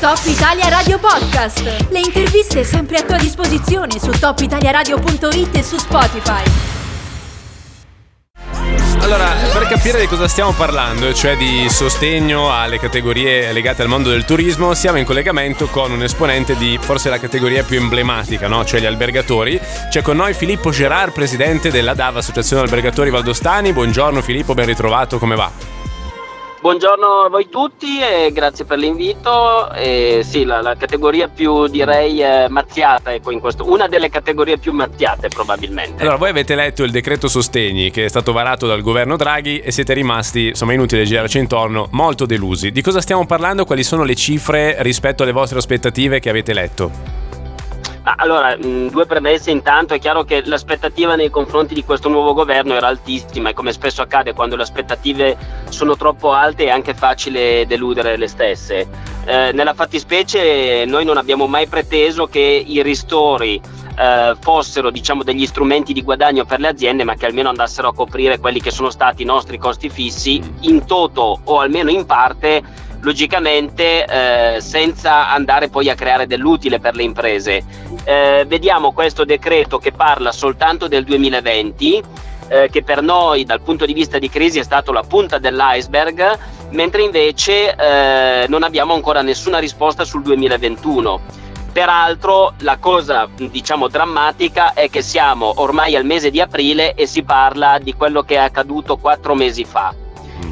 Top Italia Radio Podcast. Le interviste sempre a tua disposizione su topitaliaradio.it e su Spotify. Allora, per capire di cosa stiamo parlando, cioè di sostegno alle categorie legate al mondo del turismo, siamo in collegamento con un esponente di forse la categoria più emblematica, no? cioè gli albergatori. C'è con noi Filippo Gerard, presidente della DAV, Associazione Albergatori Valdostani. Buongiorno Filippo, ben ritrovato, come va? Buongiorno a voi tutti e grazie per l'invito. E sì, la, la, categoria più direi eh, mazziata, ecco, in questo, una delle categorie più mazziate probabilmente. Allora, voi avete letto il decreto sostegni che è stato varato dal governo Draghi e siete rimasti, insomma, inutile girarci intorno, molto delusi. Di cosa stiamo parlando? Quali sono le cifre rispetto alle vostre aspettative che avete letto? Allora, due premesse intanto, è chiaro che l'aspettativa nei confronti di questo nuovo governo era altissima e come spesso accade quando le aspettative sono troppo alte è anche facile deludere le stesse. Eh, nella fattispecie noi non abbiamo mai preteso che i ristori eh, fossero diciamo, degli strumenti di guadagno per le aziende ma che almeno andassero a coprire quelli che sono stati i nostri costi fissi in toto o almeno in parte logicamente eh, senza andare poi a creare dell'utile per le imprese. Eh, vediamo questo decreto che parla soltanto del 2020, eh, che per noi dal punto di vista di crisi è stato la punta dell'iceberg, mentre invece eh, non abbiamo ancora nessuna risposta sul 2021. Peraltro la cosa diciamo drammatica è che siamo ormai al mese di aprile e si parla di quello che è accaduto quattro mesi fa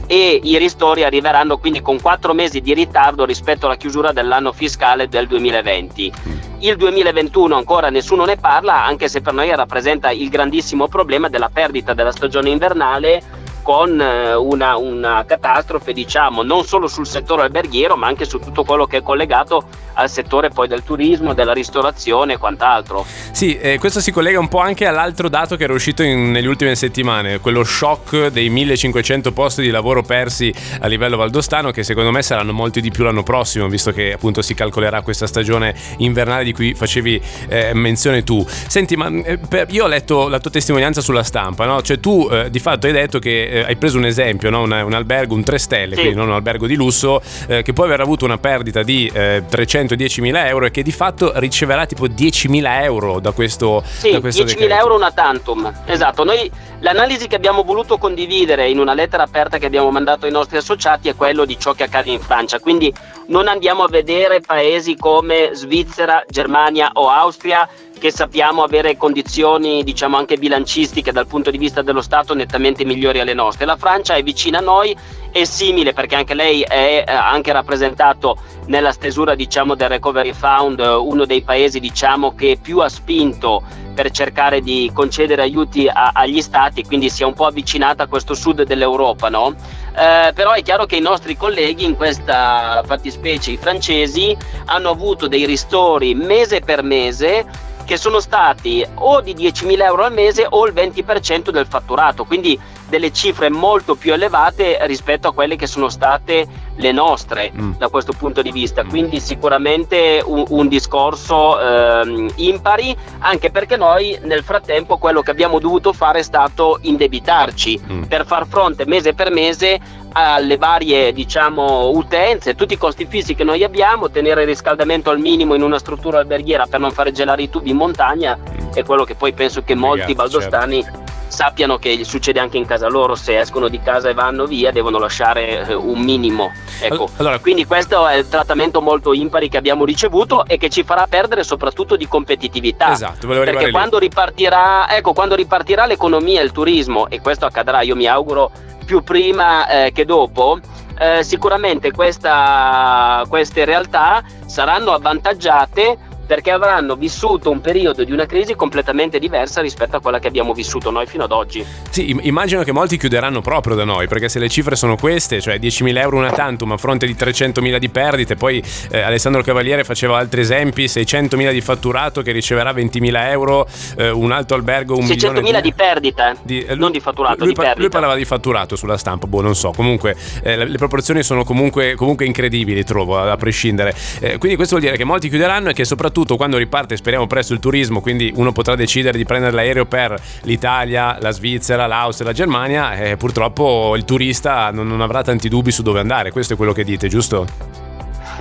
e i ristori arriveranno quindi con quattro mesi di ritardo rispetto alla chiusura dell'anno fiscale del 2020. Il 2021 ancora nessuno ne parla, anche se per noi rappresenta il grandissimo problema della perdita della stagione invernale con eh, una, una, catastrofe, diciamo, non solo sul settore alberghiero, ma anche su tutto quello che è collegato al settore poi del turismo, della ristorazione e quant'altro. Sì, eh, questo si collega un po' anche all'altro dato che era uscito in, nelle ultime settimane, quello shock dei 1500 posti di lavoro persi a livello valdostano, che secondo me saranno molti di più l'anno prossimo, visto che appunto si calcolerà questa stagione invernale di cui facevi eh, menzione tu. Senti, ma eh, per, io ho letto la tua testimonianza sulla stampa, no? Cioè tu eh, di fatto hai detto che eh, hai preso un esempio, no? un, un, albergo, un 3 stelle, sì. quindi non un albergo di lusso, eh, che può aver avuto una perdita di eh, 310.000 euro e che di fatto riceverà tipo 10.000 euro da questo, sì, da questo 10.000 euro una tantum, esatto. Noi l'analisi che abbiamo voluto condividere in una lettera aperta che abbiamo mandato ai nostri associati è quello di ciò che accade in Francia, quindi non andiamo a vedere paesi come Svizzera, Germania o Austria che sappiamo avere condizioni diciamo anche bilancistiche dal punto di vista dello Stato nettamente migliori alle nostre. La Francia è vicina a noi, è simile perché anche lei è eh, anche rappresentato nella stesura diciamo del Recovery Fund, uno dei paesi diciamo che più ha spinto per cercare di concedere aiuti a, agli stati, quindi si è un po' avvicinata a questo sud dell'Europa, no? Eh, però è chiaro che i nostri colleghi in questa fattispecie, i francesi, hanno avuto dei ristori mese per mese che sono stati o di 10.000 euro al mese o il 20% del fatturato, quindi delle cifre molto più elevate rispetto a quelle che sono state le nostre mm. da questo punto di vista. Mm. Quindi sicuramente un, un discorso eh, impari, anche perché noi nel frattempo quello che abbiamo dovuto fare è stato indebitarci mm. per far fronte mese per mese alle varie diciamo, utenze, tutti i costi fissi che noi abbiamo, tenere il riscaldamento al minimo in una struttura alberghiera per non fare gelare i tubi in montagna è quello che poi penso che molti Ragazzi, baldostani certo. Sappiano che succede anche in casa loro, se escono di casa e vanno via devono lasciare eh, un minimo. Ecco. Allora, Quindi questo è il trattamento molto impari che abbiamo ricevuto e che ci farà perdere soprattutto di competitività. Esatto, perché quando ripartirà, ecco, quando ripartirà l'economia e il turismo, e questo accadrà, io mi auguro più prima eh, che dopo, eh, sicuramente questa, queste realtà saranno avvantaggiate perché avranno vissuto un periodo di una crisi completamente diversa rispetto a quella che abbiamo vissuto noi fino ad oggi. Sì, immagino che molti chiuderanno proprio da noi, perché se le cifre sono queste, cioè 10.000 euro una tantum a fronte di 300.000 di perdite, poi eh, Alessandro Cavaliere faceva altri esempi, 600.000 di fatturato che riceverà 20.000 euro, eh, un alto albergo un 600.000 di... di perdita, di, eh, non di fatturato, lui, di perdita. Lui parlava di fatturato sulla stampa, boh, non so, comunque eh, le, le, proporzioni sono comunque, comunque, incredibili, trovo, a, a prescindere. Eh, quindi questo vuol dire che molti chiuderanno e che soprattutto soprattutto quando riparte, speriamo presto il turismo, quindi uno potrà decidere di prendere l'aereo per l'Italia, la Svizzera, l'Austria, la Germania, e purtroppo il turista non, non avrà tanti dubbi su dove andare. Questo è quello che dite, giusto?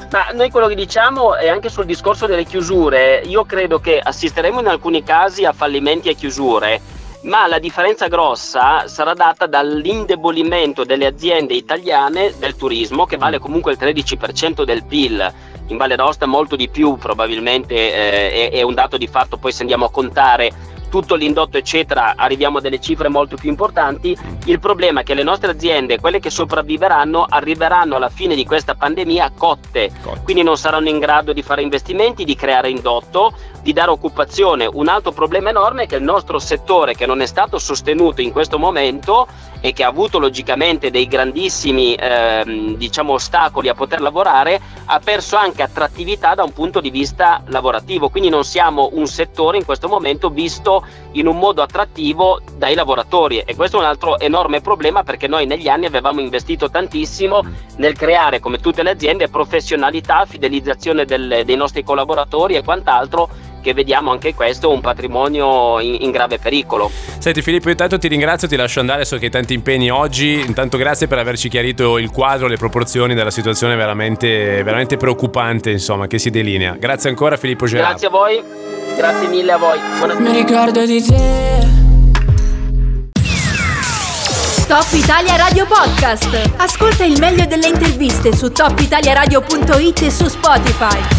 Ma noi quello che diciamo è anche sul discorso delle chiusure, io credo che assisteremo in alcuni casi a fallimenti e chiusure, ma la differenza grossa sarà data dall'indebolimento delle aziende italiane del turismo, che vale comunque il 13% del PIL. In Valle d'Aosta molto di più probabilmente eh, è, è un dato di fatto, poi se andiamo a contare tutto l'indotto eccetera arriviamo a delle cifre molto più importanti. Il problema è che le nostre aziende quelle che sopravviveranno arriveranno alla fine di questa pandemia cotte, cotte. quindi non saranno in grado di fare investimenti di creare indotto di dare occupazione. Un altro problema enorme è che il nostro settore che non è stato sostenuto in questo momento e che ha avuto logicamente dei grandissimi ehm, diciamo, ostacoli a poter lavorare, ha perso anche attrattività da un punto di vista lavorativo. Quindi non siamo un settore in questo momento visto in un modo attrattivo dai lavoratori e questo è un altro enorme problema perché noi negli anni avevamo investito tantissimo nel creare, come tutte le aziende, professionalità, fidelizzazione del, dei nostri collaboratori e quant'altro che vediamo anche questo un patrimonio in, in, grave pericolo. Senti Filippo, intanto ti ringrazio, ti lascio andare, so che hai tanti impegni oggi, intanto grazie per averci chiarito il quadro, le proporzioni della situazione veramente, veramente preoccupante insomma, che si delinea. Grazie ancora Filippo Gerardo. Grazie a voi, grazie mille a voi. Buona... Mi ricordo di te. Top Italia Radio Podcast. Ascolta il meglio delle interviste su topitaliaradio.it e su Spotify.